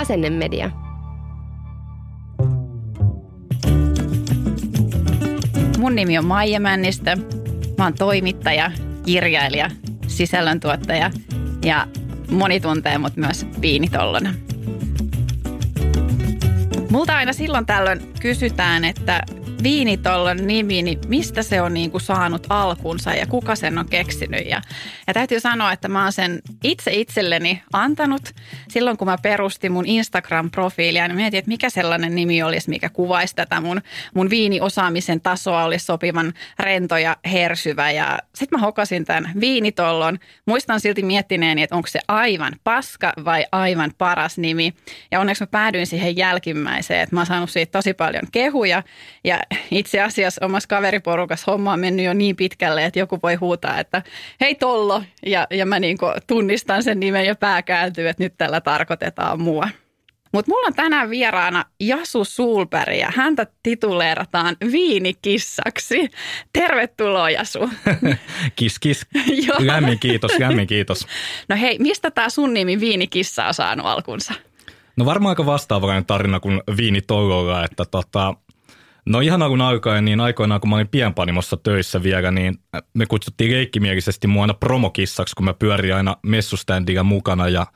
Asennemedia. Mun nimi on Maija Männistö. Mä oon toimittaja, kirjailija, sisällöntuottaja ja moni tuntee mut myös viinitollona. Multa aina silloin tällöin kysytään, että viinitollon nimi, niin mistä se on niin kuin saanut alkunsa ja kuka sen on keksinyt. Ja, ja täytyy sanoa, että mä oon sen itse itselleni antanut silloin, kun mä perustin mun Instagram-profiilia. Niin mietin, että mikä sellainen nimi olisi, mikä kuvaisi tätä mun, mun viiniosaamisen tasoa, olisi sopivan rento ja hersyvä. Ja sitten mä hokasin tämän viinitollon. Muistan silti miettineeni, että onko se aivan paska vai aivan paras nimi. Ja onneksi mä päädyin siihen jälkimmäiseen, että mä oon saanut siitä tosi paljon kehuja. Ja itse asiassa omassa kaveriporukassa homma on mennyt jo niin pitkälle, että joku voi huutaa, että hei Tollo, ja, ja mä niin tunnistan sen nimen ja pää kääntyy, että nyt tällä tarkoitetaan mua. Mutta mulla on tänään vieraana Jasu Sulberg ja häntä tituleerataan viinikissaksi. Tervetuloa Jasu. Kis kis. Lämmin kiitos, lämmin kiitos. No hei, mistä tämä sun nimi viinikissa on saanut alkunsa? No varmaan aika vastaavallinen tarina kuin Viini Tollolla, että tota, No ihan alun alkaen, niin aikoinaan kun mä olin pienpanimossa töissä vielä, niin me kutsuttiin leikkimielisesti mua aina promokissaksi, kun mä pyörin aina messuständillä mukana. Ja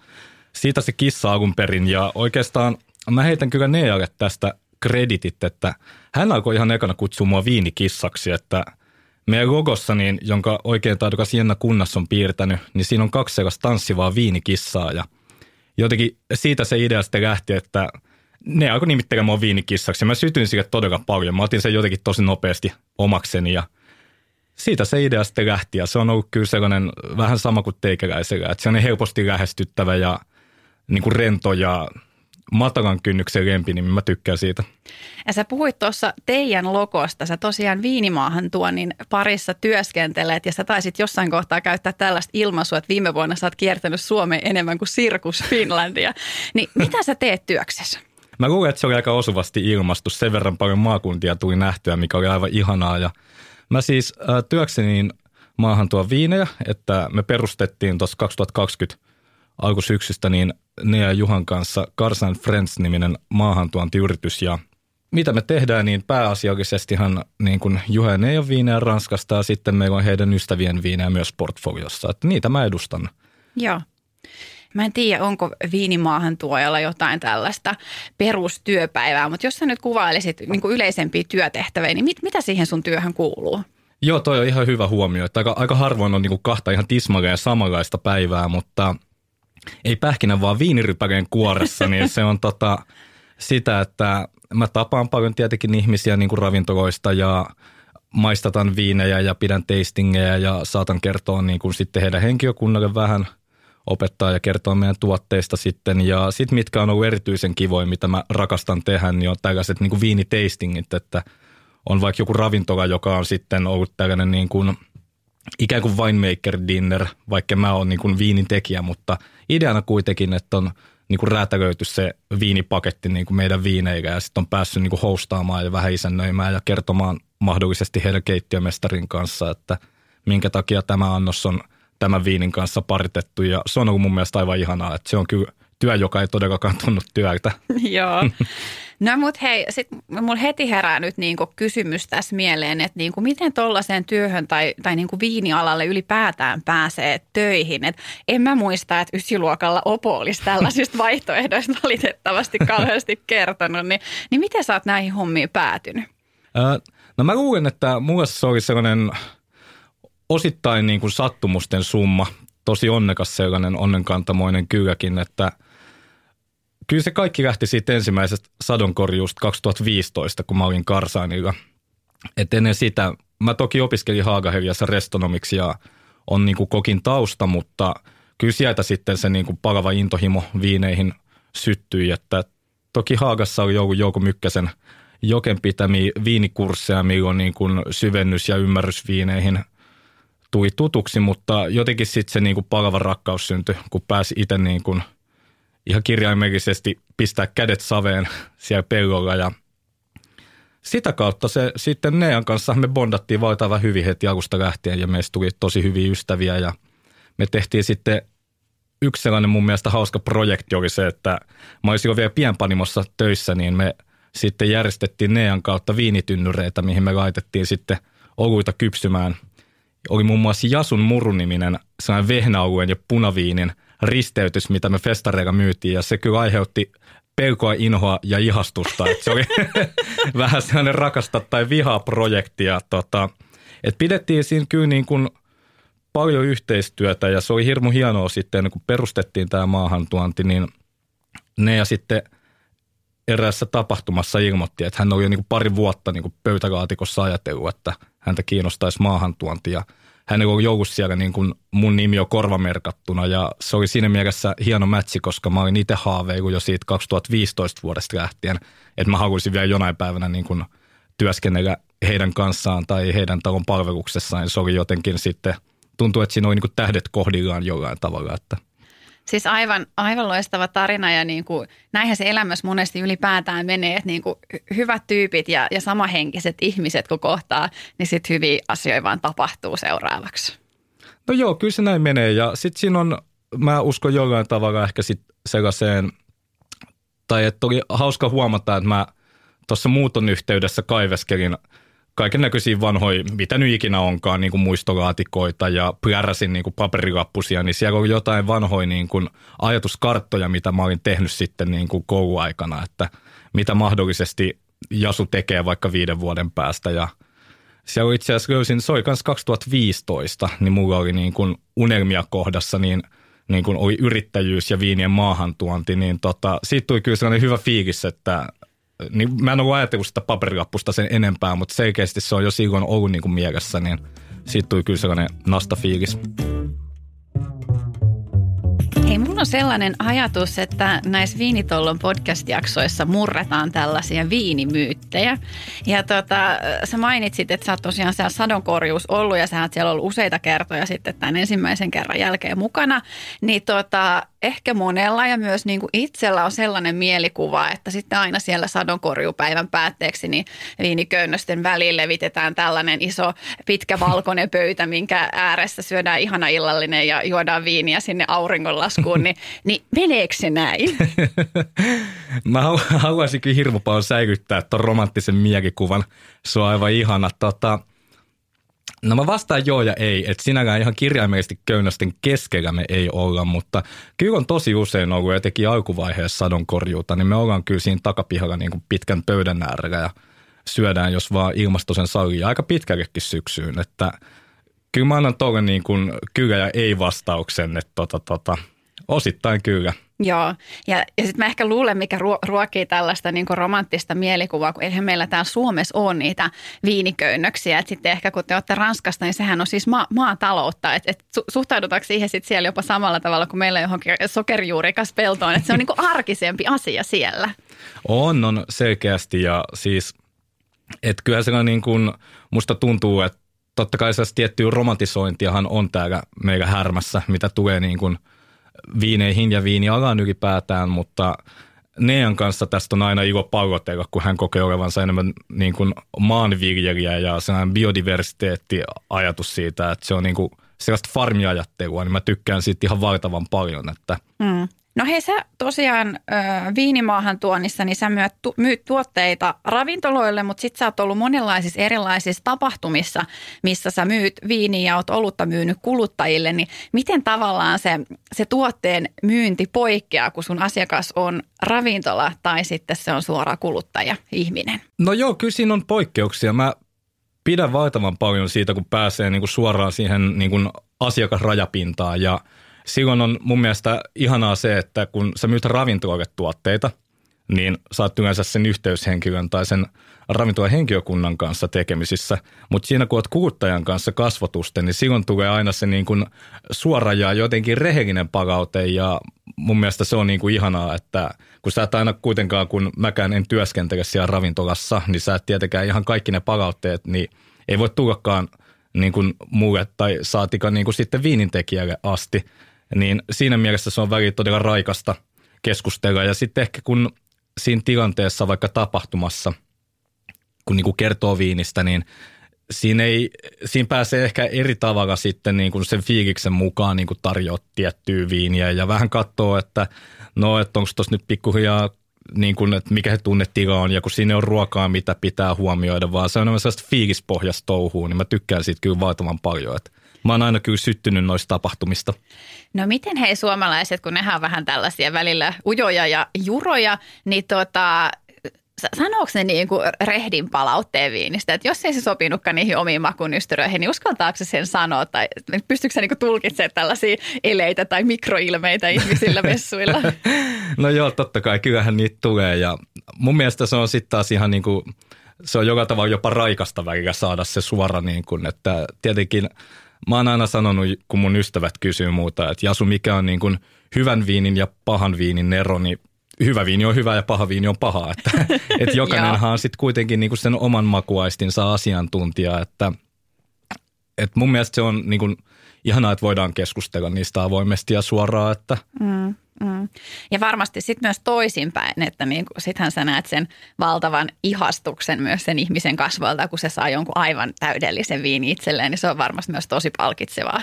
siitä se kissa alun perin. Ja oikeastaan mä heitän kyllä Nealle tästä kreditit, että hän alkoi ihan ekana kutsua mua viinikissaksi, että meidän logossa, niin, jonka oikein taidokas Jenna Kunnas on piirtänyt, niin siinä on kaksi sellaista tanssivaa viinikissaa. Ja jotenkin siitä se idea sitten lähti, että – ne alkoi nimittelemään mua viinikissaksi. Mä sytyin sille todella paljon. Mä otin sen jotenkin tosi nopeasti omakseni ja siitä se idea sitten lähti. Ja se on ollut kyllä sellainen vähän sama kuin teikäläisellä. Että se on helposti lähestyttävä ja niin kuin rento ja matalan kynnyksen lempi, niin mä tykkään siitä. Ja sä puhuit tuossa teidän logosta, sä tosiaan viinimaahan tuonnin parissa työskentelet ja sä taisit jossain kohtaa käyttää tällaista ilmaisua, että viime vuonna sä oot kiertänyt Suomeen enemmän kuin Sirkus Finlandia. Niin mitä sä teet työksessä? Mä luulen, että se oli aika osuvasti ilmastu. Sen verran paljon maakuntia tuli nähtyä, mikä oli aivan ihanaa. Ja mä siis äh, työkseni maahan tuo viinejä, että me perustettiin tuossa 2020 alkusyksystä niin ne ja Juhan kanssa Carson Friends-niminen maahantuontiyritys ja mitä me tehdään, niin pääasiallisestihan niin kuin Juha ja Neijon viinejä Ranskasta ja sitten meillä on heidän ystävien viinejä myös portfoliossa. Että niitä mä edustan. Joo. Mä en tiedä, onko viinimaahantuojalla jotain tällaista perustyöpäivää, mutta jos sä nyt kuvailisit niin kuin yleisempiä työtehtäviä, niin mit, mitä siihen sun työhön kuuluu? Joo, toi on ihan hyvä huomio. Että aika, aika harvoin on niin kuin kahta ihan tismalia ja samanlaista päivää, mutta ei pähkinä vaan viinirypäkeen kuoressa, niin se on tota, sitä, että mä tapaan paljon tietenkin ihmisiä niin kuin ravintoloista ja maistatan viinejä ja pidän tastingeja ja saatan kertoa niin kuin sitten heidän henkilökunnalle vähän – opettaa ja kertoa meidän tuotteista sitten. Ja sitten mitkä on ollut erityisen kivoja, mitä mä rakastan tehdä, niin on tällaiset niin kuin viinitastingit, että on vaikka joku ravintola, joka on sitten ollut tällainen niin kuin, ikään kuin winemaker dinner, vaikka mä oon niin kuin viinin tekijä, mutta ideana kuitenkin, että on niin kuin räätälöity se viinipaketti niin kuin meidän viineillä ja sitten on päässyt niin kuin hostaamaan ja vähän isännöimään ja kertomaan mahdollisesti heidän keittiömestarin kanssa, että minkä takia tämä annos on – tämän viinin kanssa paritettu ja se on ollut mun mielestä aivan ihanaa, että se on kyllä työ, joka ei todellakaan tunnu työltä. Joo. No mut hei, sit mulla heti herää nyt niinku kysymys tässä mieleen, että niinku miten tuollaiseen työhön tai, tai niinku viinialalle ylipäätään pääsee töihin. Et en mä muista, että ysiluokalla Opo olisi tällaisista vaihtoehdoista valitettavasti kauheasti kertonut. Niin, niin miten sä oot näihin hommiin päätynyt? no mä luulen, että mulle se oli sellainen – osittain niin kuin sattumusten summa, tosi onnekas sellainen onnenkantamoinen kylläkin, että kyllä se kaikki lähti siitä ensimmäisestä sadonkorjuusta 2015, kun mä olin Karsaanilla. Et ennen sitä, mä toki opiskelin Haagaheliassa restonomiksi ja on niin kuin kokin tausta, mutta kyllä sieltä sitten se niin kuin palava intohimo viineihin syttyi, että toki Haagassa oli joku Jouko Mykkäsen joken pitämiä viinikursseja, milloin niin kuin syvennys ja ymmärrys viineihin tuli tutuksi, mutta jotenkin sitten se niin kuin palava rakkaus syntyi, kun pääsi itse niin kuin ihan kirjaimellisesti pistää kädet saveen siellä pellolla ja sitä kautta se sitten Nean kanssa me bondattiin valtavan hyvin heti alusta lähtien ja meistä tuli tosi hyviä ystäviä ja me tehtiin sitten yksi sellainen mun mielestä hauska projekti oli se, että mä olisin vielä pienpanimossa töissä, niin me sitten järjestettiin Nean kautta viinitynnyreitä, mihin me laitettiin sitten oluita kypsymään. Oli muun muassa Jasun Muruniminen sellainen vehnäoluen ja punaviinin risteytys, mitä me festareilla myytiin ja se kyllä aiheutti pelkoa, inhoa ja ihastusta. Että se oli vähän sellainen rakasta tai vihaa projekti. Ja tota, et pidettiin siinä kyllä niin kuin paljon yhteistyötä ja se oli hirmu hienoa sitten, kun perustettiin tämä maahantuonti, niin ne ja sitten eräässä tapahtumassa ilmoitti, että hän oli jo niin kuin pari vuotta niin kuin pöytälaatikossa ajatellut, että häntä kiinnostaisi maahantuonti ja – hänellä oli joukossa siellä niin kuin mun nimi on korvamerkattuna ja se oli siinä mielessä hieno mätsi, koska mä olin itse haaveilu jo siitä 2015 vuodesta lähtien, että mä haluaisin vielä jonain päivänä niin kuin työskennellä heidän kanssaan tai heidän talon palveluksessaan. Se oli jotenkin sitten, tuntuu, että siinä oli niin kuin tähdet kohdillaan jollain tavalla, että – Siis aivan, aivan loistava tarina ja niin kuin, näinhän se elämässä monesti ylipäätään menee, että niin kuin hyvät tyypit ja, ja samahenkiset ihmiset kun kohtaa, niin sitten hyviä asioita vaan tapahtuu seuraavaksi. No joo, kyllä se näin menee ja sitten siinä on, mä uskon jollain tavalla ehkä sitten sellaiseen, tai että oli hauska huomata, että mä tuossa muuton yhteydessä kaiveskelin – kaiken näköisiä vanhoja, mitä nyt ikinä onkaan, niin kuin muistolaatikoita ja pläräsin niin kuin paperilappusia, niin siellä oli jotain vanhoja niin kuin ajatuskarttoja, mitä mä olin tehnyt sitten niin kuin kouluaikana, että mitä mahdollisesti Jasu tekee vaikka viiden vuoden päästä. Ja siellä itse asiassa löysin, se oli kanssa 2015, niin mulla oli niin kuin unelmia kohdassa, niin niin kuin oli yrittäjyys ja viinien maahantuonti, niin tota, siitä tuli kyllä sellainen hyvä fiilis, että niin mä en ole ajatellut sitä paperilappusta sen enempää, mutta selkeästi se on jo silloin ollut niin kuin mielessä, niin siitä tuli kyllä sellainen nastafiilis. Hei, mulla on sellainen ajatus, että näissä Viinitollon podcast-jaksoissa murretaan tällaisia viinimyyttejä. Ja tota, sä mainitsit, että sä oot tosiaan siellä sadonkorjuus ollut ja sä oot siellä ollut useita kertoja sitten tämän ensimmäisen kerran jälkeen mukana. Niin tota, ehkä monella ja myös niin kuin itsellä on sellainen mielikuva, että sitten aina siellä sadonkorjupäivän päätteeksi niin viiniköynnösten väliin levitetään tällainen iso pitkä valkoinen pöytä, minkä ääressä syödään ihana illallinen ja juodaan viiniä sinne auringonlaskuun. Niin, niin meneekö se näin? Mä haluaisin kyllä hirmu paljon säilyttää tuon romanttisen miekikuvan. Se on aivan ihana. Tota, No mä vastaan joo ja ei, että sinäkään ihan kirjaimellisesti köynnösten keskellä me ei olla, mutta kyllä on tosi usein ollut ja teki alkuvaiheessa sadonkorjuuta, niin me ollaan kyllä siinä takapihalla niin kuin pitkän pöydän äärellä ja syödään, jos vaan ilmasto sen sallii aika pitkällekin syksyyn, että kyllä mä annan tuolle niin kuin kyllä ja ei vastauksen, että tota, tota, osittain kyllä. Joo, ja, ja sitten mä ehkä luulen, mikä ruokii tällaista niin romanttista mielikuvaa, kun eihän meillä täällä Suomessa ole niitä viiniköynnöksiä. Et sitten ehkä kun te olette Ranskasta, niin sehän on siis ma- maataloutta. Että et suhtaudutaanko siihen sitten siellä jopa samalla tavalla kuin meillä johonkin sokerijuurikas peltoon, että se on niin kuin arkisempi asia siellä. On, on selkeästi ja siis, että kyllä se on niin kuin, musta tuntuu, että totta kai se tiettyä romantisointiahan on täällä meillä härmässä, mitä tulee niin kuin – viineihin ja viinialaan ylipäätään, mutta Nean kanssa tästä on aina ilo pallotella, kun hän kokee olevansa enemmän niin kuin maanviljelijä ja sellainen biodiversiteetti-ajatus siitä, että se on niin kuin sellaista farmiajattelua, niin mä tykkään siitä ihan valtavan paljon. Että. Mm. No hei, sä tosiaan viinimaahan tuonnissa, niin sä myyt, tu, myyt tuotteita ravintoloille, mutta sit sä oot ollut monenlaisissa erilaisissa tapahtumissa, missä sä myyt viiniä ja oot olutta myynyt kuluttajille, niin miten tavallaan se, se tuotteen myynti poikkeaa, kun sun asiakas on ravintola tai sitten se on suora kuluttaja, ihminen? No joo, kyllä siinä on poikkeuksia. Mä pidän valtavan paljon siitä, kun pääsee niin kuin suoraan siihen niin asiakasrajapintaan ja – silloin on mun mielestä ihanaa se, että kun sä myyt ravintoloille tuotteita, niin saat yleensä sen yhteyshenkilön tai sen ravintolan henkilökunnan kanssa tekemisissä, mutta siinä kun olet kuluttajan kanssa kasvotusten, niin silloin tulee aina se niin kuin suora ja jotenkin rehellinen palaute ja mun mielestä se on niin kuin ihanaa, että kun sä et aina kuitenkaan, kun mäkään en työskentele siellä ravintolassa, niin sä et tietenkään ihan kaikki ne palautteet, niin ei voi tullakaan niin kuin mulle tai saatika niin kuin sitten viinintekijälle asti. Niin siinä mielessä se on välillä todella raikasta keskustella ja sitten ehkä kun siinä tilanteessa vaikka tapahtumassa, kun niin kuin kertoo viinistä, niin siinä, ei, siinä pääsee ehkä eri tavalla sitten niin kuin sen fiiliksen mukaan niin kuin tarjoa tiettyä viiniä ja vähän katsoo, että no, että onko tuossa nyt pikkuhiljaa niin kuin, että mikä se tunnetila on ja kun siinä on ruokaa, mitä pitää huomioida, vaan se on sellaista fiilispohjasta touhua, niin mä tykkään siitä kyllä valtavan paljon. Että mä oon aina kyllä syttynyt noista tapahtumista. No miten hei suomalaiset, kun nehän on vähän tällaisia välillä ujoja ja juroja, niin tota, sanooko ne niin kuin rehdin palautteen viinistä, että jos ei se sopinutkaan niihin omiin makunystyröihin, niin uskaltaako se sen sanoa tai pystyykö se niin tulkitsemaan tällaisia eleitä tai mikroilmeitä ihmisillä messuilla? no joo, totta kai, kyllähän niitä tulee ja mun mielestä se on sitten taas ihan niin kuin, se on joka tavalla jopa raikasta välillä saada se suora niin kuin, että tietenkin mä oon aina sanonut, kun mun ystävät kysyy muuta, että Jasu, mikä on niin kuin hyvän viinin ja pahan viinin ero, niin hyvä viini on hyvä ja paha viini on paha. Että, et jokainenhan on sitten kuitenkin niinku sen oman makuaistinsa asiantuntija, että et mun mielestä se on niinku ihanaa, että voidaan keskustella niistä avoimesti ja suoraan. Että. Mm, mm. Ja varmasti sitten myös toisinpäin, että niin sittenhän sä näet sen valtavan ihastuksen myös sen ihmisen kasvalta, kun se saa jonkun aivan täydellisen viini itselleen, niin se on varmasti myös tosi palkitsevaa.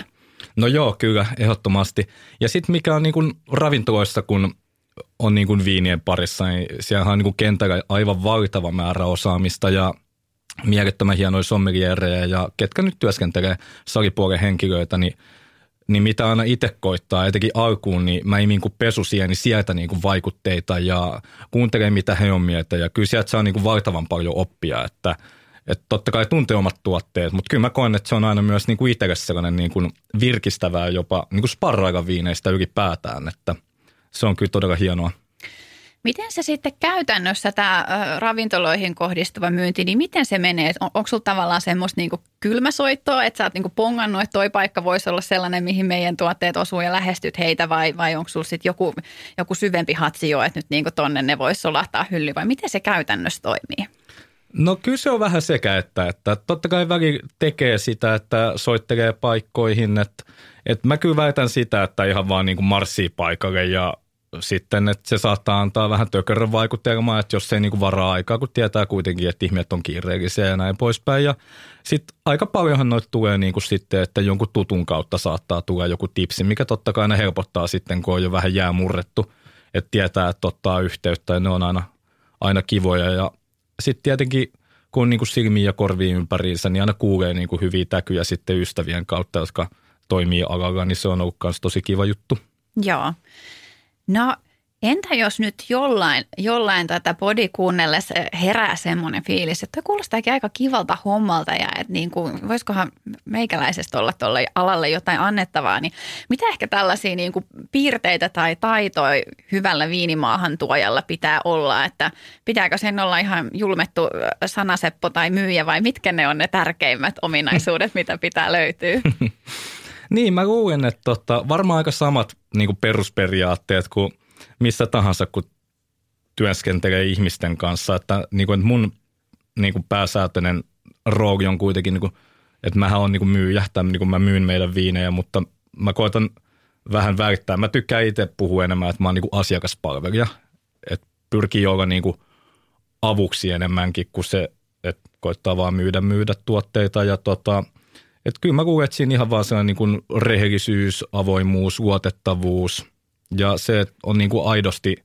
No joo, kyllä, ehdottomasti. Ja sitten mikä on niin kuin ravintoloissa, kun on niin kuin viinien parissa, niin siellä on niin kuin kentällä aivan valtava määrä osaamista ja mielettömän hienoja sommeliereja ja ketkä nyt työskentelee salipuolen henkilöitä, niin, niin mitä aina itse koittaa, etenkin alkuun, niin mä imin kuin pesusieni niin sieltä niin kuin vaikutteita ja kuuntelen mitä he on mieltä ja kyllä sieltä saa niin kuin valtavan paljon oppia, että että totta kai tuntee omat tuotteet, mutta kyllä mä koen, että se on aina myös niin kuin itselle sellainen niin kuin virkistävää jopa niin kuin sparraikan viineistä ylipäätään, että – se on kyllä todella hienoa. Miten se sitten käytännössä tämä ravintoloihin kohdistuva myynti, niin miten se menee? On, onko sinulla tavallaan semmoista niinku kylmäsoittoa, että sä oot niinku pongannut, että toi paikka voisi olla sellainen, mihin meidän tuotteet osuu ja lähestyt heitä vai, vai onko sinulla sitten joku, joku syvempi hatsio, että nyt niinku tonne ne voisi solahtaa hylly vai miten se käytännössä toimii? No kyllä se on vähän sekä, että, että totta kai väki tekee sitä, että soittelee paikkoihin, että, että mä kyllä väitän sitä, että ihan vaan niin marssii paikalle ja sitten, että se saattaa antaa vähän tökörön vaikutelmaa, että jos ei niin kuin varaa aikaa, kun tietää kuitenkin, että ihmiset on kiireellisiä ja näin poispäin. Ja sitten aika paljonhan noita tulee niin kuin sitten, että jonkun tutun kautta saattaa tulla joku tipsi, mikä totta kai aina helpottaa sitten, kun on jo vähän jää murrettu, että tietää, että ottaa yhteyttä ja ne on aina, aina kivoja. Ja sitten tietenkin, kun on niin kuin silmiä ja korviin ympäriinsä, niin aina kuulee niin kuin hyviä täkyjä sitten ystävien kautta, jotka toimii alalla, niin se on ollut myös tosi kiva juttu. Joo. No entä jos nyt jollain, jollain tätä body kuunnellessa herää semmoinen fiilis, että kuulostaakin aika kivalta hommalta ja että niin kuin, voisikohan meikäläisestä olla tuolle alalle jotain annettavaa, niin mitä ehkä tällaisia niin kuin piirteitä tai taitoja hyvällä viinimaahan tuojalla pitää olla, että pitääkö sen olla ihan julmettu sanaseppo tai myyjä vai mitkä ne on ne tärkeimmät ominaisuudet, mitä pitää löytyä? Niin, mä luulen, että tota, varmaan aika samat niin perusperiaatteet kuin missä tahansa, kun työskentelee ihmisten kanssa. Että, niin kuin, että mun niin kuin pääsäätöinen rooli on kuitenkin, niin kuin, että mähän on niin myyjä, tai niin kuin mä myyn meidän viinejä, mutta mä koitan vähän väittää. Mä tykkään itse puhua enemmän, että mä oon niin kuin asiakaspalvelija. Että pyrkii olla niin kuin avuksi enemmänkin kuin se, että koittaa vaan myydä, myydä tuotteita. Ja tota, että kyllä mä luulen, että siinä ihan vaan sellainen niin kuin rehellisyys, avoimuus, luotettavuus ja se, että on niin kuin aidosti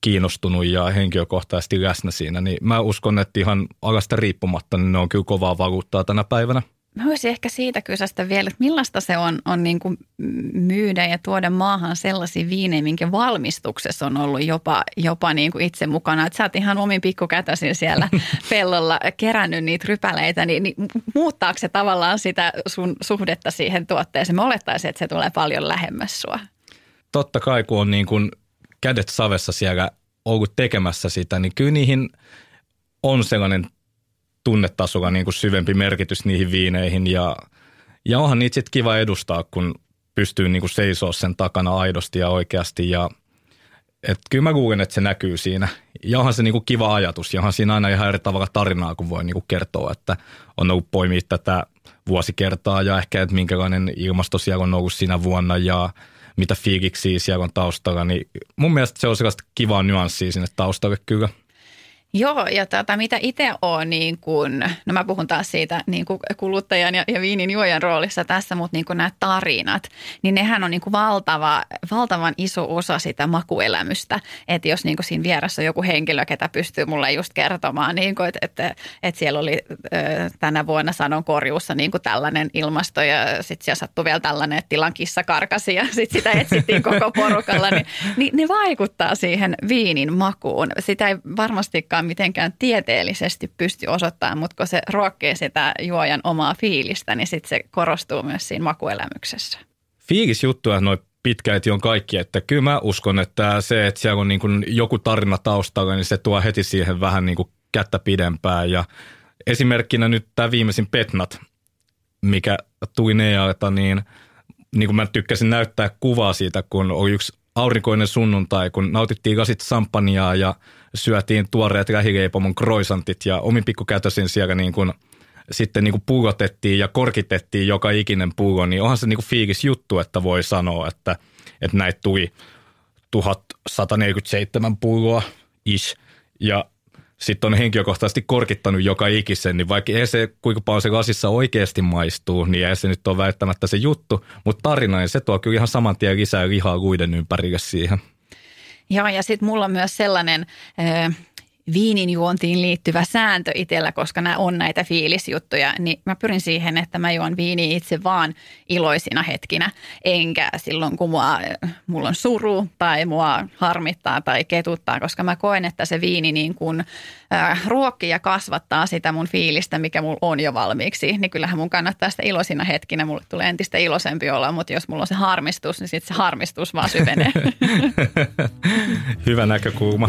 kiinnostunut ja henkilökohtaisesti läsnä siinä, niin mä uskon, että ihan alasta riippumatta, niin ne on kyllä kovaa valuuttaa tänä päivänä. Mä voisin ehkä siitä kysästä vielä, että millaista se on, on niin kuin myydä ja tuoda maahan sellaisia viinejä, minkä valmistuksessa on ollut jopa, jopa niin kuin itse mukana. Että sä oot ihan omin pikkukätösin siellä pellolla kerännyt niitä rypäleitä, niin, niin muuttaako se tavallaan sitä sun suhdetta siihen tuotteeseen? Mä olettaisin, että se tulee paljon lähemmäs sua. Totta kai, kun on niin kuin kädet savessa siellä ollut tekemässä sitä, niin kyllä niihin on sellainen tunnetasolla niin kuin syvempi merkitys niihin viineihin ja, ja onhan niitä sitten kiva edustaa, kun pystyy niin kuin seisoo sen takana aidosti ja oikeasti ja et kyllä mä kuulen, että se näkyy siinä. Ja onhan se niinku kiva ajatus ja onhan siinä aina ihan eri tavalla tarinaa, kun voi niinku kertoa, että on ollut poimia tätä vuosikertaa ja ehkä, että minkälainen ilmasto siellä on ollut siinä vuonna ja mitä fiiliksiä siellä on taustalla. Niin mun mielestä se on sellaista kivaa nyanssia sinne taustalle kyllä. Joo, ja tätä, mitä itse olen, niin kun, no mä puhun taas siitä niin kuin kuluttajan ja, ja viinin juojan roolissa tässä, mutta niin nämä tarinat, niin nehän on niin valtava, valtavan iso osa sitä makuelämystä. Että jos niin siinä vieressä on joku henkilö, ketä pystyy mulle just kertomaan, niin että, että, että siellä oli tänä vuonna sanon korjuussa niin tällainen ilmasto ja sitten siellä sattui vielä tällainen, että tilan kissa karkasi ja sitten sitä etsittiin koko porukalla, niin, niin ne vaikuttaa siihen viinin makuun. Sitä ei varmastikaan mitenkään tieteellisesti pysty osoittamaan, mutta kun se ruokkii sitä juojan omaa fiilistä, niin sitten se korostuu myös siinä makuelämyksessä. Fiilisjuttuja noin pitkälti on kaikki, että kyllä mä uskon, että se, että siellä on niin kuin joku tarina taustalla, niin se tuo heti siihen vähän niin kuin kättä pidempään ja esimerkkinä nyt tämä viimeisin Petnat, mikä tuli Nealta, niin, niin kuin mä tykkäsin näyttää kuvaa siitä, kun oli yksi aurinkoinen sunnuntai, kun nautittiin lasit sampaniaa ja syötiin tuoreet lähileipomon kroisantit ja omin pikkukätösin siellä niin kuin sitten niin kuin pullotettiin ja korkitettiin joka ikinen pullo, niin onhan se niin kuin fiilis juttu, että voi sanoa, että, että näitä tuli 1147 pulloa ish. Ja sitten on henkilökohtaisesti korkittanut joka ikisen, niin vaikka ei se, kuinka paljon se lasissa oikeasti maistuu, niin ei se nyt ole välttämättä se juttu. Mutta tarina, niin se tuo kyllä ihan saman tien lisää lihaa luiden ympärille siihen. Joo, ja sitten mulla on myös sellainen... viinin juontiin liittyvä sääntö itsellä, koska nämä on näitä fiilisjuttuja, niin mä pyrin siihen, että mä juon viini itse vaan iloisina hetkinä, enkä silloin kun mua, mulla on suru tai mua harmittaa tai ketuttaa, koska mä koen, että se viini niin kuin, äh, ruokkii ja kasvattaa sitä mun fiilistä, mikä mulla on jo valmiiksi, niin kyllähän mun kannattaa sitä iloisina hetkinä, mulle tulee entistä iloisempi olla, mutta jos mulla on se harmistus, niin sitten se harmistus vaan syvenee. Hyvä näkökulma.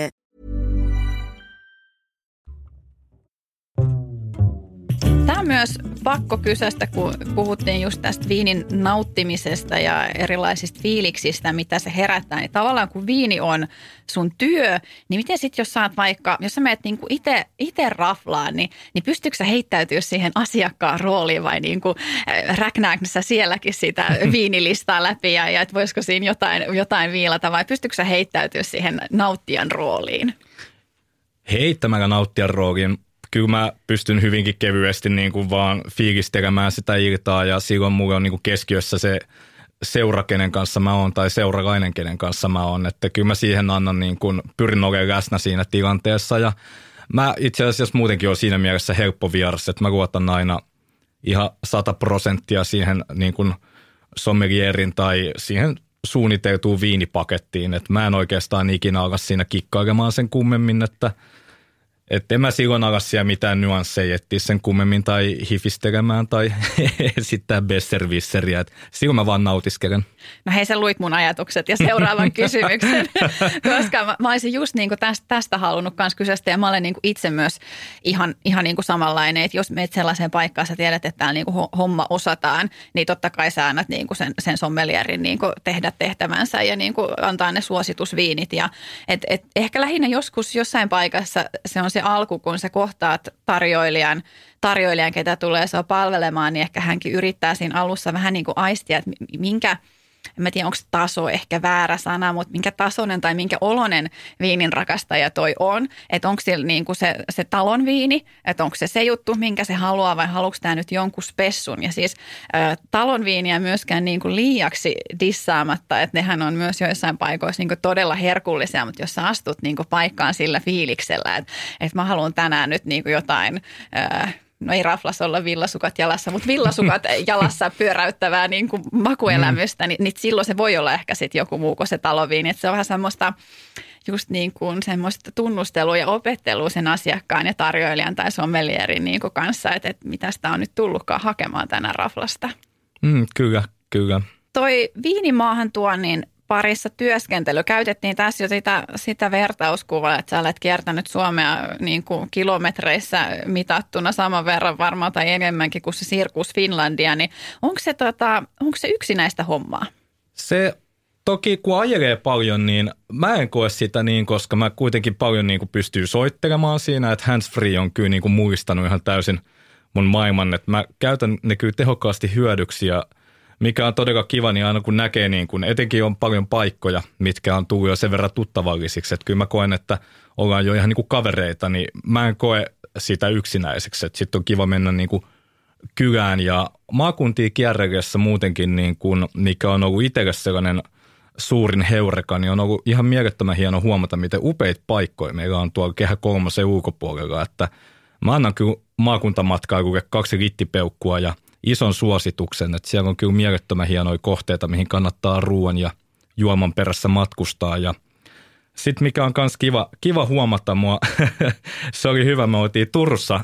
Tämä on myös pakko kysästä, kun puhuttiin just tästä viinin nauttimisesta ja erilaisista fiiliksistä, mitä se herättää. Niin tavallaan kun viini on sun työ, niin miten sitten jos saat vaikka, jos sä menet niinku itse raflaan, niin, niin pystyykö sä heittäytyä siihen asiakkaan rooliin vai niinku, äh, räknääkö sä sielläkin sitä viinilistaa läpi ja, ja että voisiko siinä jotain, jotain viilata vai pystyykö sä heittäytyä siihen nauttijan rooliin? Heittämällä nauttijan rooliin kyllä mä pystyn hyvinkin kevyesti niin kuin vaan fiilistelemään sitä iltaa ja silloin mulla on niin kuin keskiössä se seura, kenen kanssa mä oon tai seuralainen, kenen kanssa mä oon. Että kyllä mä siihen annan niin kuin, pyrin olemaan läsnä siinä tilanteessa ja mä itse asiassa muutenkin on siinä mielessä helppo vieras, että mä luotan aina ihan sata prosenttia siihen niin kuin sommelierin tai siihen suunniteltuun viinipakettiin. Että mä en oikeastaan ikinä ala siinä kikkailemaan sen kummemmin, että – että en mä silloin ala siellä mitään nyansseja etsiä sen kummemmin tai hifistelemään tai esittää besservisseriä. Silloin mä vaan nautiskelen. No hei, sä luit mun ajatukset ja seuraavan kysymyksen, koska mä, mä olisin just niin tästä, tästä halunnut myös kysyä ja mä olen niin kuin itse myös ihan, ihan niin samanlainen, että jos meet sellaiseen paikkaan, sä tiedät, että täällä niin kuin homma osataan, niin totta kai sä annat niin sen, sen sommelierin niin tehdä tehtävänsä ja niin antaa ne suositusviinit. Ja, et, et ehkä lähinnä joskus jossain paikassa se on se alku, kun sä kohtaat tarjoilijan, tarjoilijan ketä tulee sua palvelemaan, niin ehkä hänkin yrittää siinä alussa vähän niin kuin aistia, että minkä – en mä tiedä onko taso ehkä väärä sana, mutta minkä tasoinen tai minkä olonen viinin rakastaja toi on. Että onko siellä niin kuin se, se talon viini, että onko se se juttu, minkä se haluaa vai haluatko tämä nyt jonkun spessun. Ja siis ä, talon viiniä myöskään niin kuin liiaksi dissaamatta, että nehän on myös joissain paikoissa niin kuin todella herkullisia, mutta jos sä astut niin kuin paikkaan sillä fiiliksellä, että, että mä haluan tänään nyt niin kuin jotain... Ä, no ei raflas olla villasukat jalassa, mutta villasukat jalassa pyöräyttävää niin kuin makuelämystä, niin, niin silloin se voi olla ehkä sitten joku muu kuin se taloviini. Että se on vähän semmoista just niin kuin semmoista tunnustelua ja opettelua sen asiakkaan ja tarjoilijan tai sommelierin niin kuin kanssa, että, että mitä sitä on nyt tullutkaan hakemaan tänään raflasta. Mm, kyllä, kyllä. Toi viinimaahan tuonnin parissa työskentely. Käytettiin tässä jo sitä, sitä vertauskuvaa, että sä olet kiertänyt Suomea niin kuin kilometreissä mitattuna saman verran varmaan tai enemmänkin kuin se Sirkus Finlandia, niin onko se, tota, onko se yksinäistä hommaa? Se toki kun ajelee paljon, niin mä en koe sitä niin, koska mä kuitenkin paljon niin kuin pystyy soittelemaan siinä, että handsfree on kyllä niin kuin muistanut ihan täysin mun maailman, että mä käytän ne kyllä tehokkaasti hyödyksi ja – mikä on todella kiva, niin aina kun näkee, niin kun etenkin on paljon paikkoja, mitkä on tullut jo sen verran tuttavallisiksi, että kyllä mä koen, että ollaan jo ihan niin kuin kavereita, niin mä en koe sitä yksinäiseksi, että sitten on kiva mennä niin kuin kylään ja maakuntiin kierrellessä muutenkin, niin kuin, mikä on ollut itselle sellainen suurin heureka, niin on ollut ihan mielettömän hieno huomata, miten upeita paikkoja meillä on tuolla Kehä kolmosen ulkopuolella, että mä annan kyllä maakuntamatkailulle kaksi littipeukkua ja – ison suosituksen, että siellä on kyllä mielettömän hienoja kohteita, mihin kannattaa ruoan ja juoman perässä matkustaa ja sitten mikä on myös kiva, kiva huomata mua, se oli hyvä, me oltiin Turussa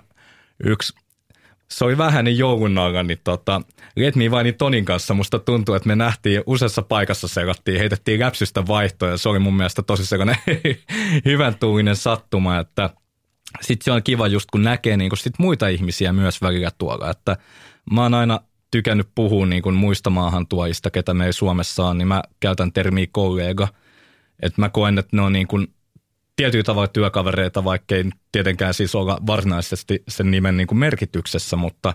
yksi se oli vähän niin joulun alla, niin tota, Let Me Tonin kanssa musta tuntuu, että me nähtiin useassa paikassa selattiin, heitettiin läpsystä vaihtoja. Se oli mun mielestä tosi sellainen hyvän tuulinen sattuma, että sitten se on kiva just kun näkee niin kun sit muita ihmisiä myös välillä tuolla, että Mä oon aina tykännyt puhua niin kuin muista maahantuojista, ketä me ei Suomessa on, niin mä käytän termiä kollega. Että mä koen, että ne on niin kuin tietyllä tavalla työkavereita, vaikkei tietenkään siis olla varsinaisesti sen nimen niin kuin merkityksessä, mutta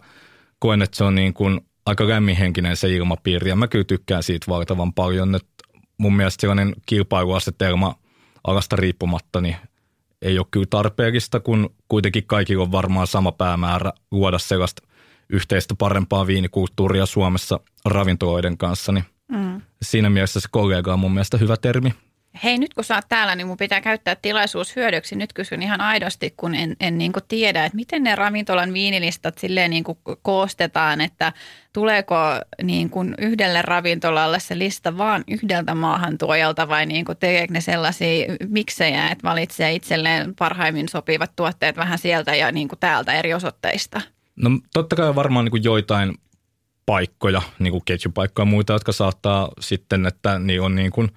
koen, että se on niin kuin aika lämminhenkinen se ilmapiiri ja mä kyllä tykkään siitä valtavan paljon, että mun mielestä sellainen kilpailuasetelma alasta riippumatta, niin ei ole kyllä tarpeellista, kun kuitenkin kaikilla on varmaan sama päämäärä luoda sellaista yhteistä parempaa viinikulttuuria Suomessa ravintoloiden kanssa, niin mm. siinä mielessä se kollega on mun mielestä hyvä termi. Hei, nyt kun sä oot täällä, niin mun pitää käyttää tilaisuus hyödyksi. Nyt kysyn ihan aidosti, kun en, en niin kuin tiedä, että miten ne ravintolan viinilistat silleen niin kuin koostetaan, että tuleeko niin kuin yhdelle ravintolalle se lista vaan yhdeltä maahantuojalta vai niin kuin tekeekö ne sellaisia miksejä, että valitsee itselleen parhaimmin sopivat tuotteet vähän sieltä ja niin kuin täältä eri osoitteista? No totta kai varmaan niin kuin joitain paikkoja, niin kuin ketjupaikkoja ja muita, jotka saattaa sitten, että niin on niin kuin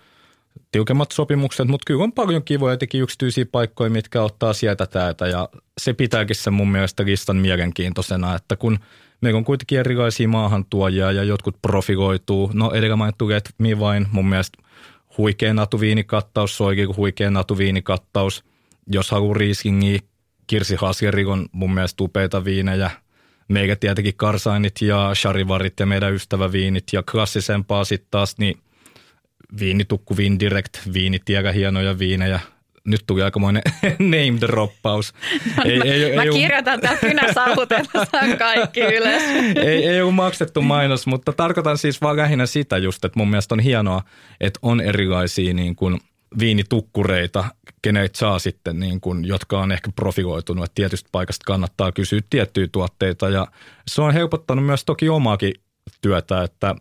tiukemmat sopimukset, mutta kyllä on paljon kivoja teki yksityisiä paikkoja, mitkä ottaa sieltä täältä ja se pitääkin sen mun mielestä listan mielenkiintoisena, että kun meillä on kuitenkin erilaisia maahantuojia ja jotkut profiloituu, no edellä mainittu Get Me vain, mun mielestä huikea natuviinikattaus, se oikein huikea natuviinikattaus, jos haluaa Rieslingiä, Kirsi Hasjeri on mun mielestä upeita viinejä – meikä tietenkin Karsainit ja Charivarit ja meidän ystäväviinit ja klassisempaa sitten taas niin viinitukku Vindirect, viinitiega hienoja viinejä. Nyt tuli aikamoinen name droppaus. No, ei, mä, ei, mä ei, kirjoitan täällä kynäsaavutella kaikki ylös. ei, ei ole maksettu mainos, mutta tarkoitan siis vaan lähinnä sitä just, että mun mielestä on hienoa, että on erilaisia niin kuin – viinitukkureita, kenet saa sitten, niin kuin, jotka on ehkä profiloitunut, että tietystä paikasta kannattaa kysyä tiettyjä tuotteita ja se on helpottanut myös toki omaakin työtä, että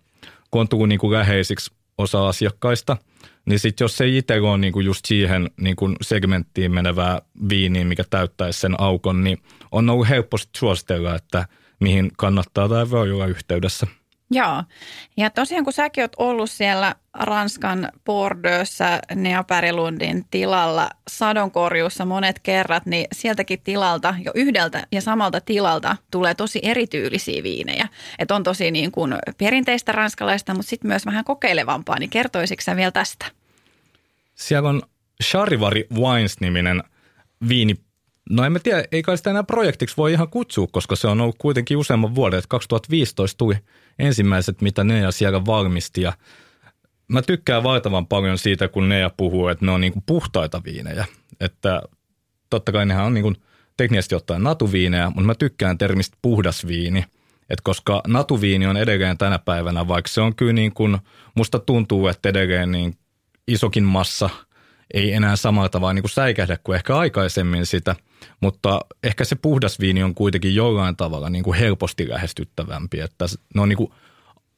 kun on tullut niin kuin läheisiksi osa asiakkaista, niin sitten jos se itse on niinku just siihen niinku segmenttiin menevää viiniä, mikä täyttäisi sen aukon, niin on ollut helppo suositella, että mihin kannattaa tai voi olla yhteydessä. Joo. Ja tosiaan kun säkin oot ollut siellä Ranskan Bordeauxssa Neapärilundin tilalla sadonkorjuussa monet kerrat, niin sieltäkin tilalta, jo yhdeltä ja samalta tilalta tulee tosi erityylisiä viinejä. Että on tosi niin kuin perinteistä ranskalaista, mutta sitten myös vähän kokeilevampaa, niin kertoisitko vielä tästä? Siellä on Charivari Wines-niminen viini No en mä tiedä, ei kai sitä enää projektiksi voi ihan kutsua, koska se on ollut kuitenkin useamman vuoden. Että 2015 tuli ensimmäiset, mitä ne ja siellä valmisti. Ja mä tykkään valtavan paljon siitä, kun ne puhuu, että ne on niin kuin puhtaita viinejä. Että totta kai nehän on niin kuin teknisesti ottaen natuviinejä, mutta mä tykkään termistä puhdas viini. Et koska natuviini on edelleen tänä päivänä, vaikka se on kyllä niin kuin, musta tuntuu, että edelleen niin isokin massa ei enää samalla tavalla niin kuin säikähdä kuin ehkä aikaisemmin sitä, mutta ehkä se puhdas viini on kuitenkin jollain tavalla niin kuin helposti lähestyttävämpi, että ne on niin kuin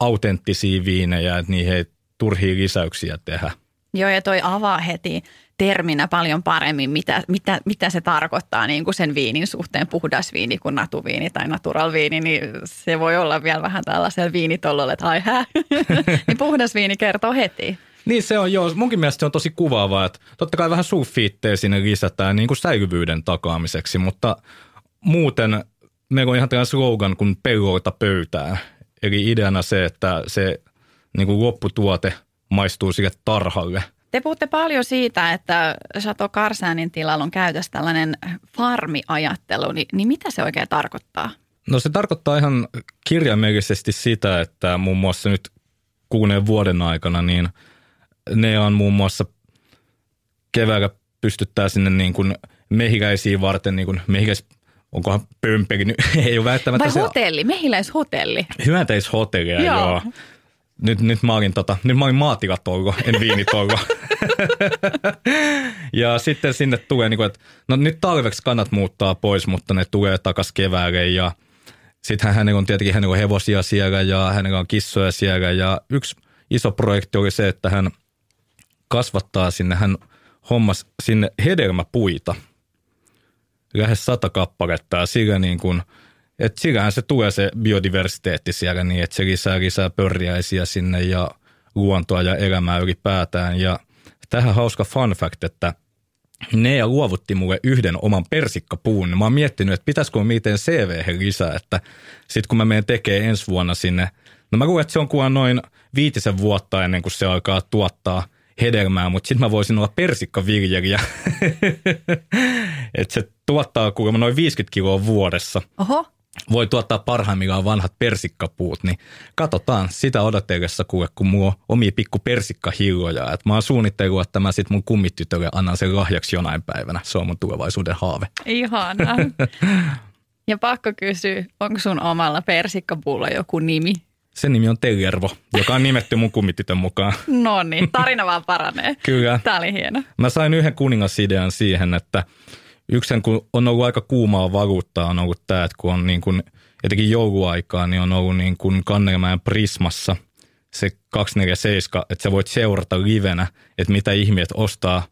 autenttisia viinejä, että niihin ei turhia lisäyksiä tehdä. Joo, ja toi avaa heti terminä paljon paremmin, mitä, mitä, mitä se tarkoittaa niin kuin sen viinin suhteen, puhdas viini kuin natuviini tai natural viini, niin se voi olla vielä vähän tällaisella viinitollolla, että ai hä, niin puhdas viini kertoo heti. Niin se on, joo. Munkin mielestä se on tosi kuvaavaa, että totta kai vähän sulfiitteja sinne lisätään niin kuin säilyvyyden takaamiseksi, mutta muuten meillä on ihan tällainen slogan kuin pelloilta pöytään. Eli ideana se, että se niin kuin lopputuote maistuu sille tarhalle. Te puhutte paljon siitä, että Chateau Karsanin tilalla on käytössä tällainen farmiajattelu, niin, niin mitä se oikein tarkoittaa? No se tarkoittaa ihan kirjaimellisesti sitä, että muun muassa nyt kuuneen vuoden aikana niin ne on muun muassa keväällä pystyttää sinne niin kuin mehiläisiä varten, niin kuin mehiläis, onkohan pömpeli, ei ole välttämättä Vai se... hotelli, mehiläishotelli. Hyönteishotellia, joo. joo. Nyt, nyt mä olin, tota, nyt mä olin maatilatoivo, en viinitoivo. ja sitten sinne tulee, niin kuin, että no nyt talveksi kannat muuttaa pois, mutta ne tulee takas keväälle ja sitten hänellä on tietenkin hänellä on hevosia siellä ja hänellä on kissoja siellä ja yksi iso projekti oli se, että hän kasvattaa sinne, hän hommas sinne hedelmäpuita, lähes sata kappaletta ja sillä niin kuin – et sillähän se tulee se biodiversiteetti siellä niin, että se lisää, lisää pörjäisiä sinne ja luontoa ja elämää ylipäätään. Ja tähän hauska fun fact, että ne ja luovutti mulle yhden oman persikkapuun. Mä oon miettinyt, että pitäisikö miten CV lisää, että sitten kun mä menen tekemään ensi vuonna sinne, no mä luulen, että se on kuin noin viitisen vuotta ennen kuin se alkaa tuottaa hedelmää, mutta sitten mä voisin olla persikkaviljelijä. että se tuottaa kuulemma noin 50 kiloa vuodessa. Oho voi tuottaa parhaimmillaan vanhat persikkapuut, niin katsotaan sitä odotellessa, kuule, kun mulla on omia pikku persikkahilloja. Et mä oon suunnitellut, että mä sit mun kummitytölle annan sen lahjaksi jonain päivänä. Se on mun tulevaisuuden haave. Ihanaa. Ja pakko kysyä, onko sun omalla persikkapuulla joku nimi? Sen nimi on Tellervo, joka on nimetty mun kummitytön mukaan. No niin, tarina vaan paranee. Kyllä. Tämä oli hieno. Mä sain yhden kuningasidean siihen, että – Yksi kun on ollut aika kuumaa valuuttaa on ollut tämä, että kun on niin kuin, etenkin jouluaikaa, niin on ollut niin kuin Kannermäen Prismassa se 247, että sä voit seurata livenä, että mitä ihmiset ostaa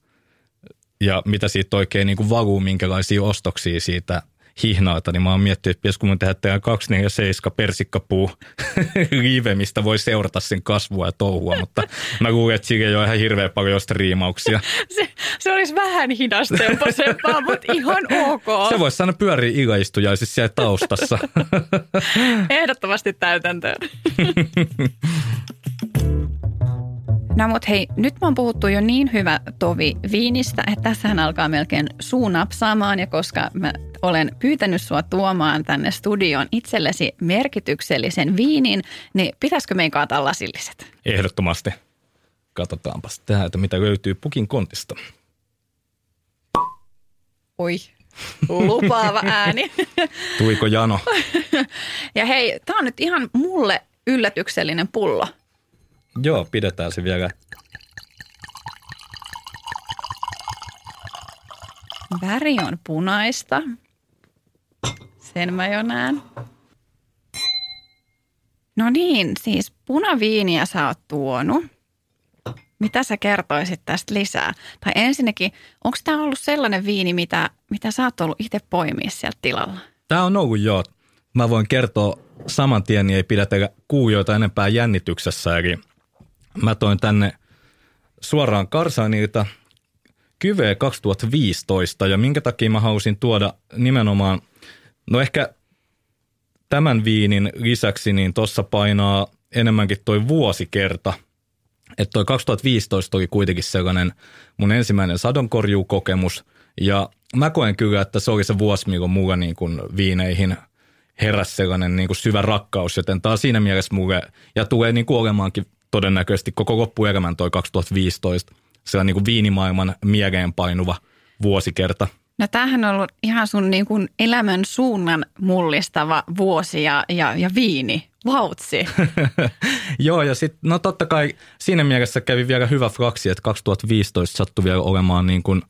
ja mitä siitä oikein niin kuin valuu, minkälaisia ostoksia siitä hihnaata, niin mä oon miettinyt, että mun tehdä tehdä 247 persikkapuu live, mistä voi seurata sen kasvua ja touhua, mutta mä luulen, että siinä ei ole ihan hirveän paljon striimauksia. Se, se olisi vähän hidastempoisempaa, mutta ihan ok. Se voisi saada pyöriä ilaistujaisissa siellä taustassa. Ehdottomasti täytäntöön. No mutta hei, nyt mä oon puhuttu jo niin hyvä tovi viinistä, että tässähän alkaa melkein suu napsaamaan ja koska mä olen pyytänyt sua tuomaan tänne studioon itsellesi merkityksellisen viinin, niin pitäisikö meidän kaataa lasilliset? Ehdottomasti. Katsotaanpas täältä, mitä löytyy pukin kontista. Oi, lupaava ääni. Tuiko jano? ja hei, tämä on nyt ihan mulle yllätyksellinen pullo. Joo, pidetään se vielä. Väri on punaista. Sen mä jo näen. No niin, siis punaviiniä sä oot tuonut. Mitä sä kertoisit tästä lisää? Tai ensinnäkin, onko tämä ollut sellainen viini, mitä, mitä sä oot ollut itse poimia sieltä tilalla? Tämä on ollut joo. Mä voin kertoa saman tien, niin ei pidätä kuujoita enempää jännityksessä. Eli mä toin tänne suoraan Karsanilta Kyve 2015 ja minkä takia mä halusin tuoda nimenomaan, no ehkä tämän viinin lisäksi niin tuossa painaa enemmänkin toi vuosikerta. Että toi 2015 oli kuitenkin sellainen mun ensimmäinen sadonkorjuukokemus ja mä koen kyllä, että se oli se vuosi, milloin mulla niin kuin viineihin heräsi sellainen niin kuin syvä rakkaus, joten tämä on siinä mielessä mulle, ja tulee niin kuin olemaankin todennäköisesti koko loppuelämän toi 2015, sellainen niin kuin viinimaailman mieleen painuva vuosikerta. No tämähän on ollut ihan sun niin kuin elämän suunnan mullistava vuosi ja, ja, ja viini. Vautsi. Joo, ja sitten no totta kai siinä mielessä kävi vielä hyvä fraksi, että 2015 sattui vielä olemaan niin kuin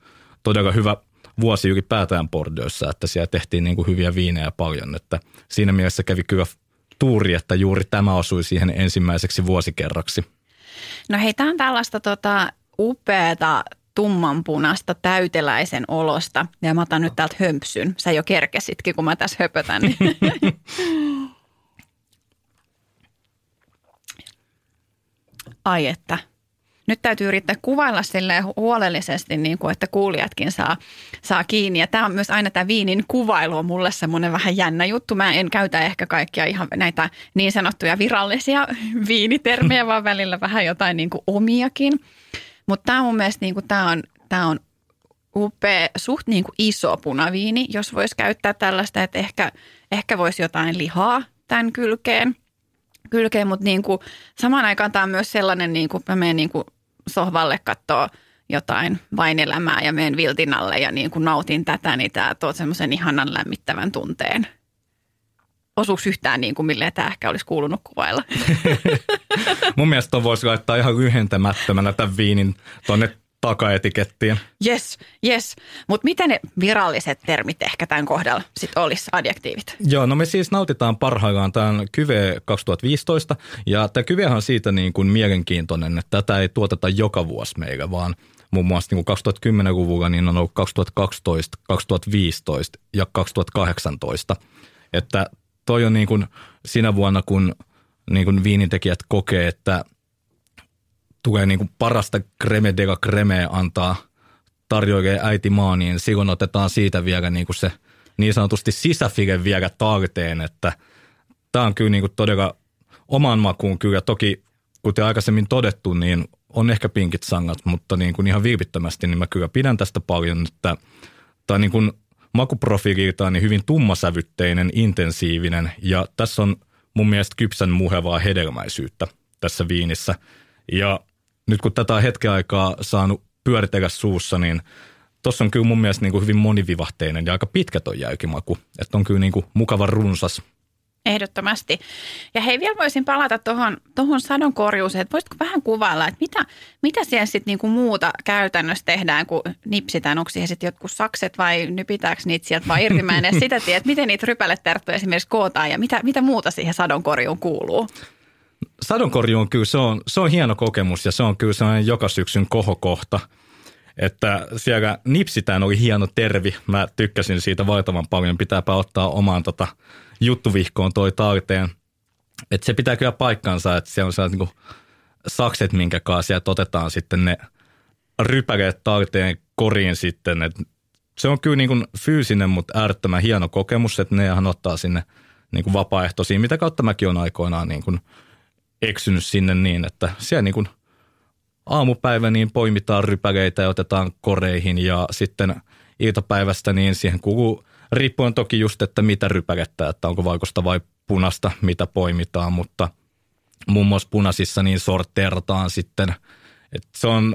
todella hyvä vuosi ylipäätään Bordeauxssa, että siellä tehtiin niin kuin hyviä viinejä paljon, että siinä mielessä kävi kyllä tuuri, että juuri tämä osui siihen ensimmäiseksi vuosikerraksi. No hei, tämä on tällaista tota, upeata tummanpunasta täyteläisen olosta. Ja mä otan nyt täältä hömpsyn. Sä jo kerkesitkin, kun mä tässä höpötän. Niin. Ai että. Nyt täytyy yrittää kuvailla sille huolellisesti, niin kuin, että kuulijatkin saa, saa kiinni. Ja tämä on myös aina tämä viinin kuvailu on mulle semmoinen vähän jännä juttu. Mä en käytä ehkä kaikkia ihan näitä niin sanottuja virallisia viinitermejä, vaan välillä vähän jotain niin kuin omiakin. Mutta tämä mun mielestä niin kuin, tämä on, tämä on upea, suht niin kuin iso punaviini, jos voisi käyttää tällaista, että ehkä, ehkä voisi jotain lihaa tämän kylkeen. kylkeen mutta niin kuin, samaan aikaan tämä on myös sellainen, niin kuin, mä menen niin kuin sohvalle katsoa jotain vain elämää ja menen viltin alle ja niin kuin nautin tätä, niin tämä tuo semmoisen ihanan lämmittävän tunteen. Osuuko yhtään niin kuin milleen tämä ehkä olisi kuulunut kuvailla? Mun mielestä voisi laittaa ihan lyhentämättömänä tämän viinin tuonne takaetikettiin. Yes, yes. Mutta miten ne viralliset termit ehkä tämän kohdalla sitten olisi, adjektiivit? Joo, no me siis nautitaan parhaillaan tämän Kyve 2015. Ja tämä Kyvehän on siitä niin kuin mielenkiintoinen, että tätä ei tuoteta joka vuosi meillä, vaan muun muassa niin kuin 2010-luvulla niin on ollut 2012, 2015 ja 2018. Että toi on niin kuin sinä vuonna, kun niin kuin viinintekijät kokee, että tulee niin kuin parasta creme de la creme antaa tarjoajille äiti maa, niin silloin otetaan siitä vielä niin kuin se niin sanotusti sisäfile vielä talteen, että tämä on kyllä niin kuin todella oman makuun kyllä. Toki kuten aikaisemmin todettu, niin on ehkä pinkit sangat, mutta niin kuin ihan viipittömästi, niin mä kyllä pidän tästä paljon, että tämä on niin kuin makuprofiililtaan niin hyvin tummasävytteinen, intensiivinen ja tässä on mun mielestä kypsän muhevaa hedelmäisyyttä tässä viinissä. Ja nyt kun tätä on hetken aikaa saanut pyöritellä suussa, niin tuossa on kyllä mun mielestä niin kuin hyvin monivivahteinen ja aika pitkä toi jäykimaku. Että on kyllä niin kuin mukava runsas Ehdottomasti. Ja hei, vielä voisin palata tuohon tohon sadonkorjuuseen, että voisitko vähän kuvailla, että mitä, mitä siellä sitten niinku muuta käytännössä tehdään, kun nipsitään, onko siihen sitten jotkut sakset vai nypitäänkö niitä sieltä vai irti? Mä en edes sitä tiedä, että miten niitä rypäleterttuja esimerkiksi kootaan ja mitä, mitä muuta siihen sadonkorjuun kuuluu? Sadonkorju on kyllä, se on, se on hieno kokemus ja se on kyllä sellainen joka syksyn kohokohta – että siellä nipsitään oli hieno tervi. Mä tykkäsin siitä valtavan paljon. Pitääpä ottaa omaan tota juttuvihkoon toi talteen. Että se pitää kyllä paikkansa, että siellä on sellaiset niin sakset, minkä kanssa sieltä otetaan sitten ne rypäleet talteen koriin sitten. Et se on kyllä niin kuin fyysinen, mutta äärettömän hieno kokemus, että ne ihan ottaa sinne niin kuin vapaaehtoisiin, mitä kautta mäkin on aikoinaan niin kuin eksynyt sinne niin, että siellä niin kuin aamupäivä niin poimitaan rypäleitä ja otetaan koreihin ja sitten iltapäivästä niin siihen kuuluu riippuen toki just, että mitä rypälettä, että onko valkoista vai punasta, mitä poimitaan, mutta muun muassa punaisissa niin sorteerataan sitten, että se on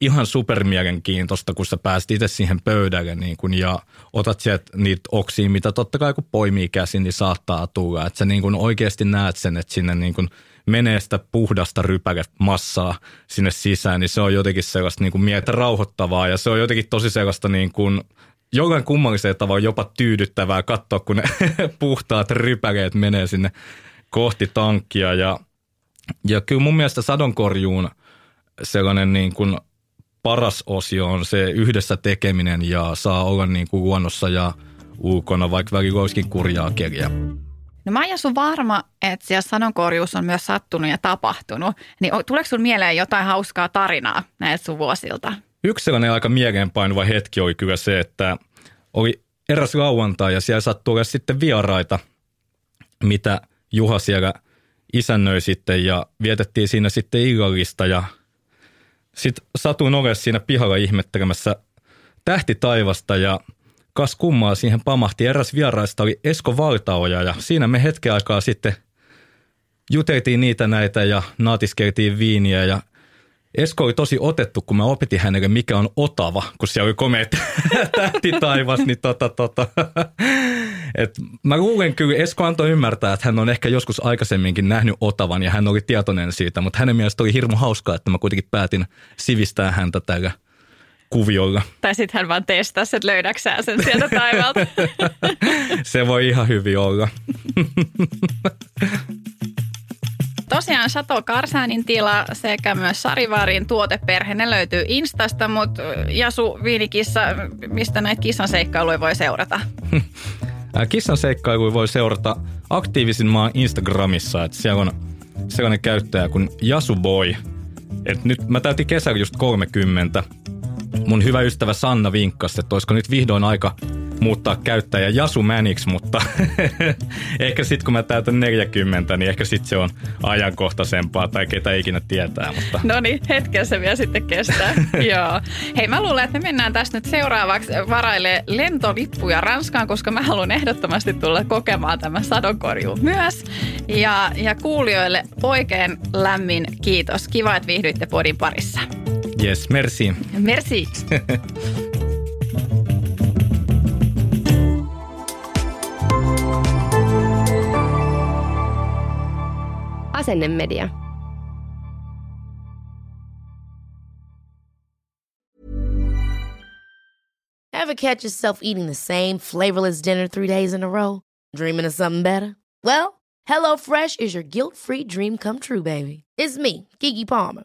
ihan supermielenkiintoista, kun sä pääst itse siihen pöydälle niin kun, ja otat sieltä niitä oksia, mitä totta kai kun poimii käsin, niin saattaa tulla. Että sä niin kun oikeasti näet sen, että sinne niin kun menee sitä puhdasta rypäkemassaa sinne sisään, niin se on jotenkin sellaista niin kuin mieltä rauhoittavaa ja se on jotenkin tosi sellaista niin kuin, jollain kummallisella tavalla jopa tyydyttävää katsoa, kun ne puhtaat rypäkeet menee sinne kohti tankkia ja, ja kyllä mun mielestä sadonkorjuun sellainen niin kuin paras osio on se yhdessä tekeminen ja saa olla niin kuin luonnossa ja ulkona, vaikka välillä olisikin kurjaa keliä. No mä oon varma, että siellä sanonkorjuus on myös sattunut ja tapahtunut. Niin tuleeko sun mieleen jotain hauskaa tarinaa näiltä sun vuosilta? Yksi sellainen aika mieleenpainuva hetki oli kyllä se, että oli eräs lauantai ja siellä sattui olla sitten vieraita, mitä Juha siellä isännöi sitten ja vietettiin siinä sitten illallista ja sitten satuin olemaan siinä pihalla ihmettelemässä tähti taivasta ja kas kummaa siihen pamahti. Eräs vieraista oli Esko Valtaoja ja siinä me hetken aikaa sitten juteltiin niitä näitä ja naatiskeltiin viiniä ja Esko oli tosi otettu, kun mä opetin hänelle, mikä on Otava, kun siellä oli komeet tähti taivas, niin tota, tota. Et mä luulen kyllä, Esko antoi ymmärtää, että hän on ehkä joskus aikaisemminkin nähnyt Otavan ja hän oli tietoinen siitä, mutta hänen mielestä oli hirmu hauskaa, että mä kuitenkin päätin sivistää häntä tällä kuviolla. Tai sitten hän vaan testasi, että löydäksää sen sieltä taivalta. Se voi ihan hyvin olla. Tosiaan Chateau Karsanin tila sekä myös Sarivaarin tuoteperhe, ne löytyy Instasta, mutta Jasu Viinikissa, mistä näitä kissan seikkailuja voi seurata? Kissan seikkailuja voi seurata aktiivisin maan Instagramissa, että siellä on sellainen käyttäjä kuin Boy. Et nyt mä täytin kesällä just 30. Mun hyvä ystävä Sanna vinkkasi, että olisiko nyt vihdoin aika muuttaa käyttäjä Jasu Mäniksi, mutta ehkä sitten kun mä täytän 40, niin ehkä sitten se on ajankohtaisempaa tai ketä ikinä tietää. Mutta. No niin, hetken se vielä sitten kestää. Joo. Hei, mä luulen, että me mennään tästä nyt seuraavaksi varaille lentolippuja Ranskaan, koska mä haluan ehdottomasti tulla kokemaan tämän sadonkorjuu myös. Ja, ja kuulijoille oikein lämmin kiitos. Kiva, että viihdyitte podin parissa. Yes, merci. Merci. Asennemedia. Ever catch yourself eating the same flavorless dinner three days in a row? Dreaming of something better? Well, HelloFresh is your guilt-free dream come true, baby. It's me, Kiki Palmer.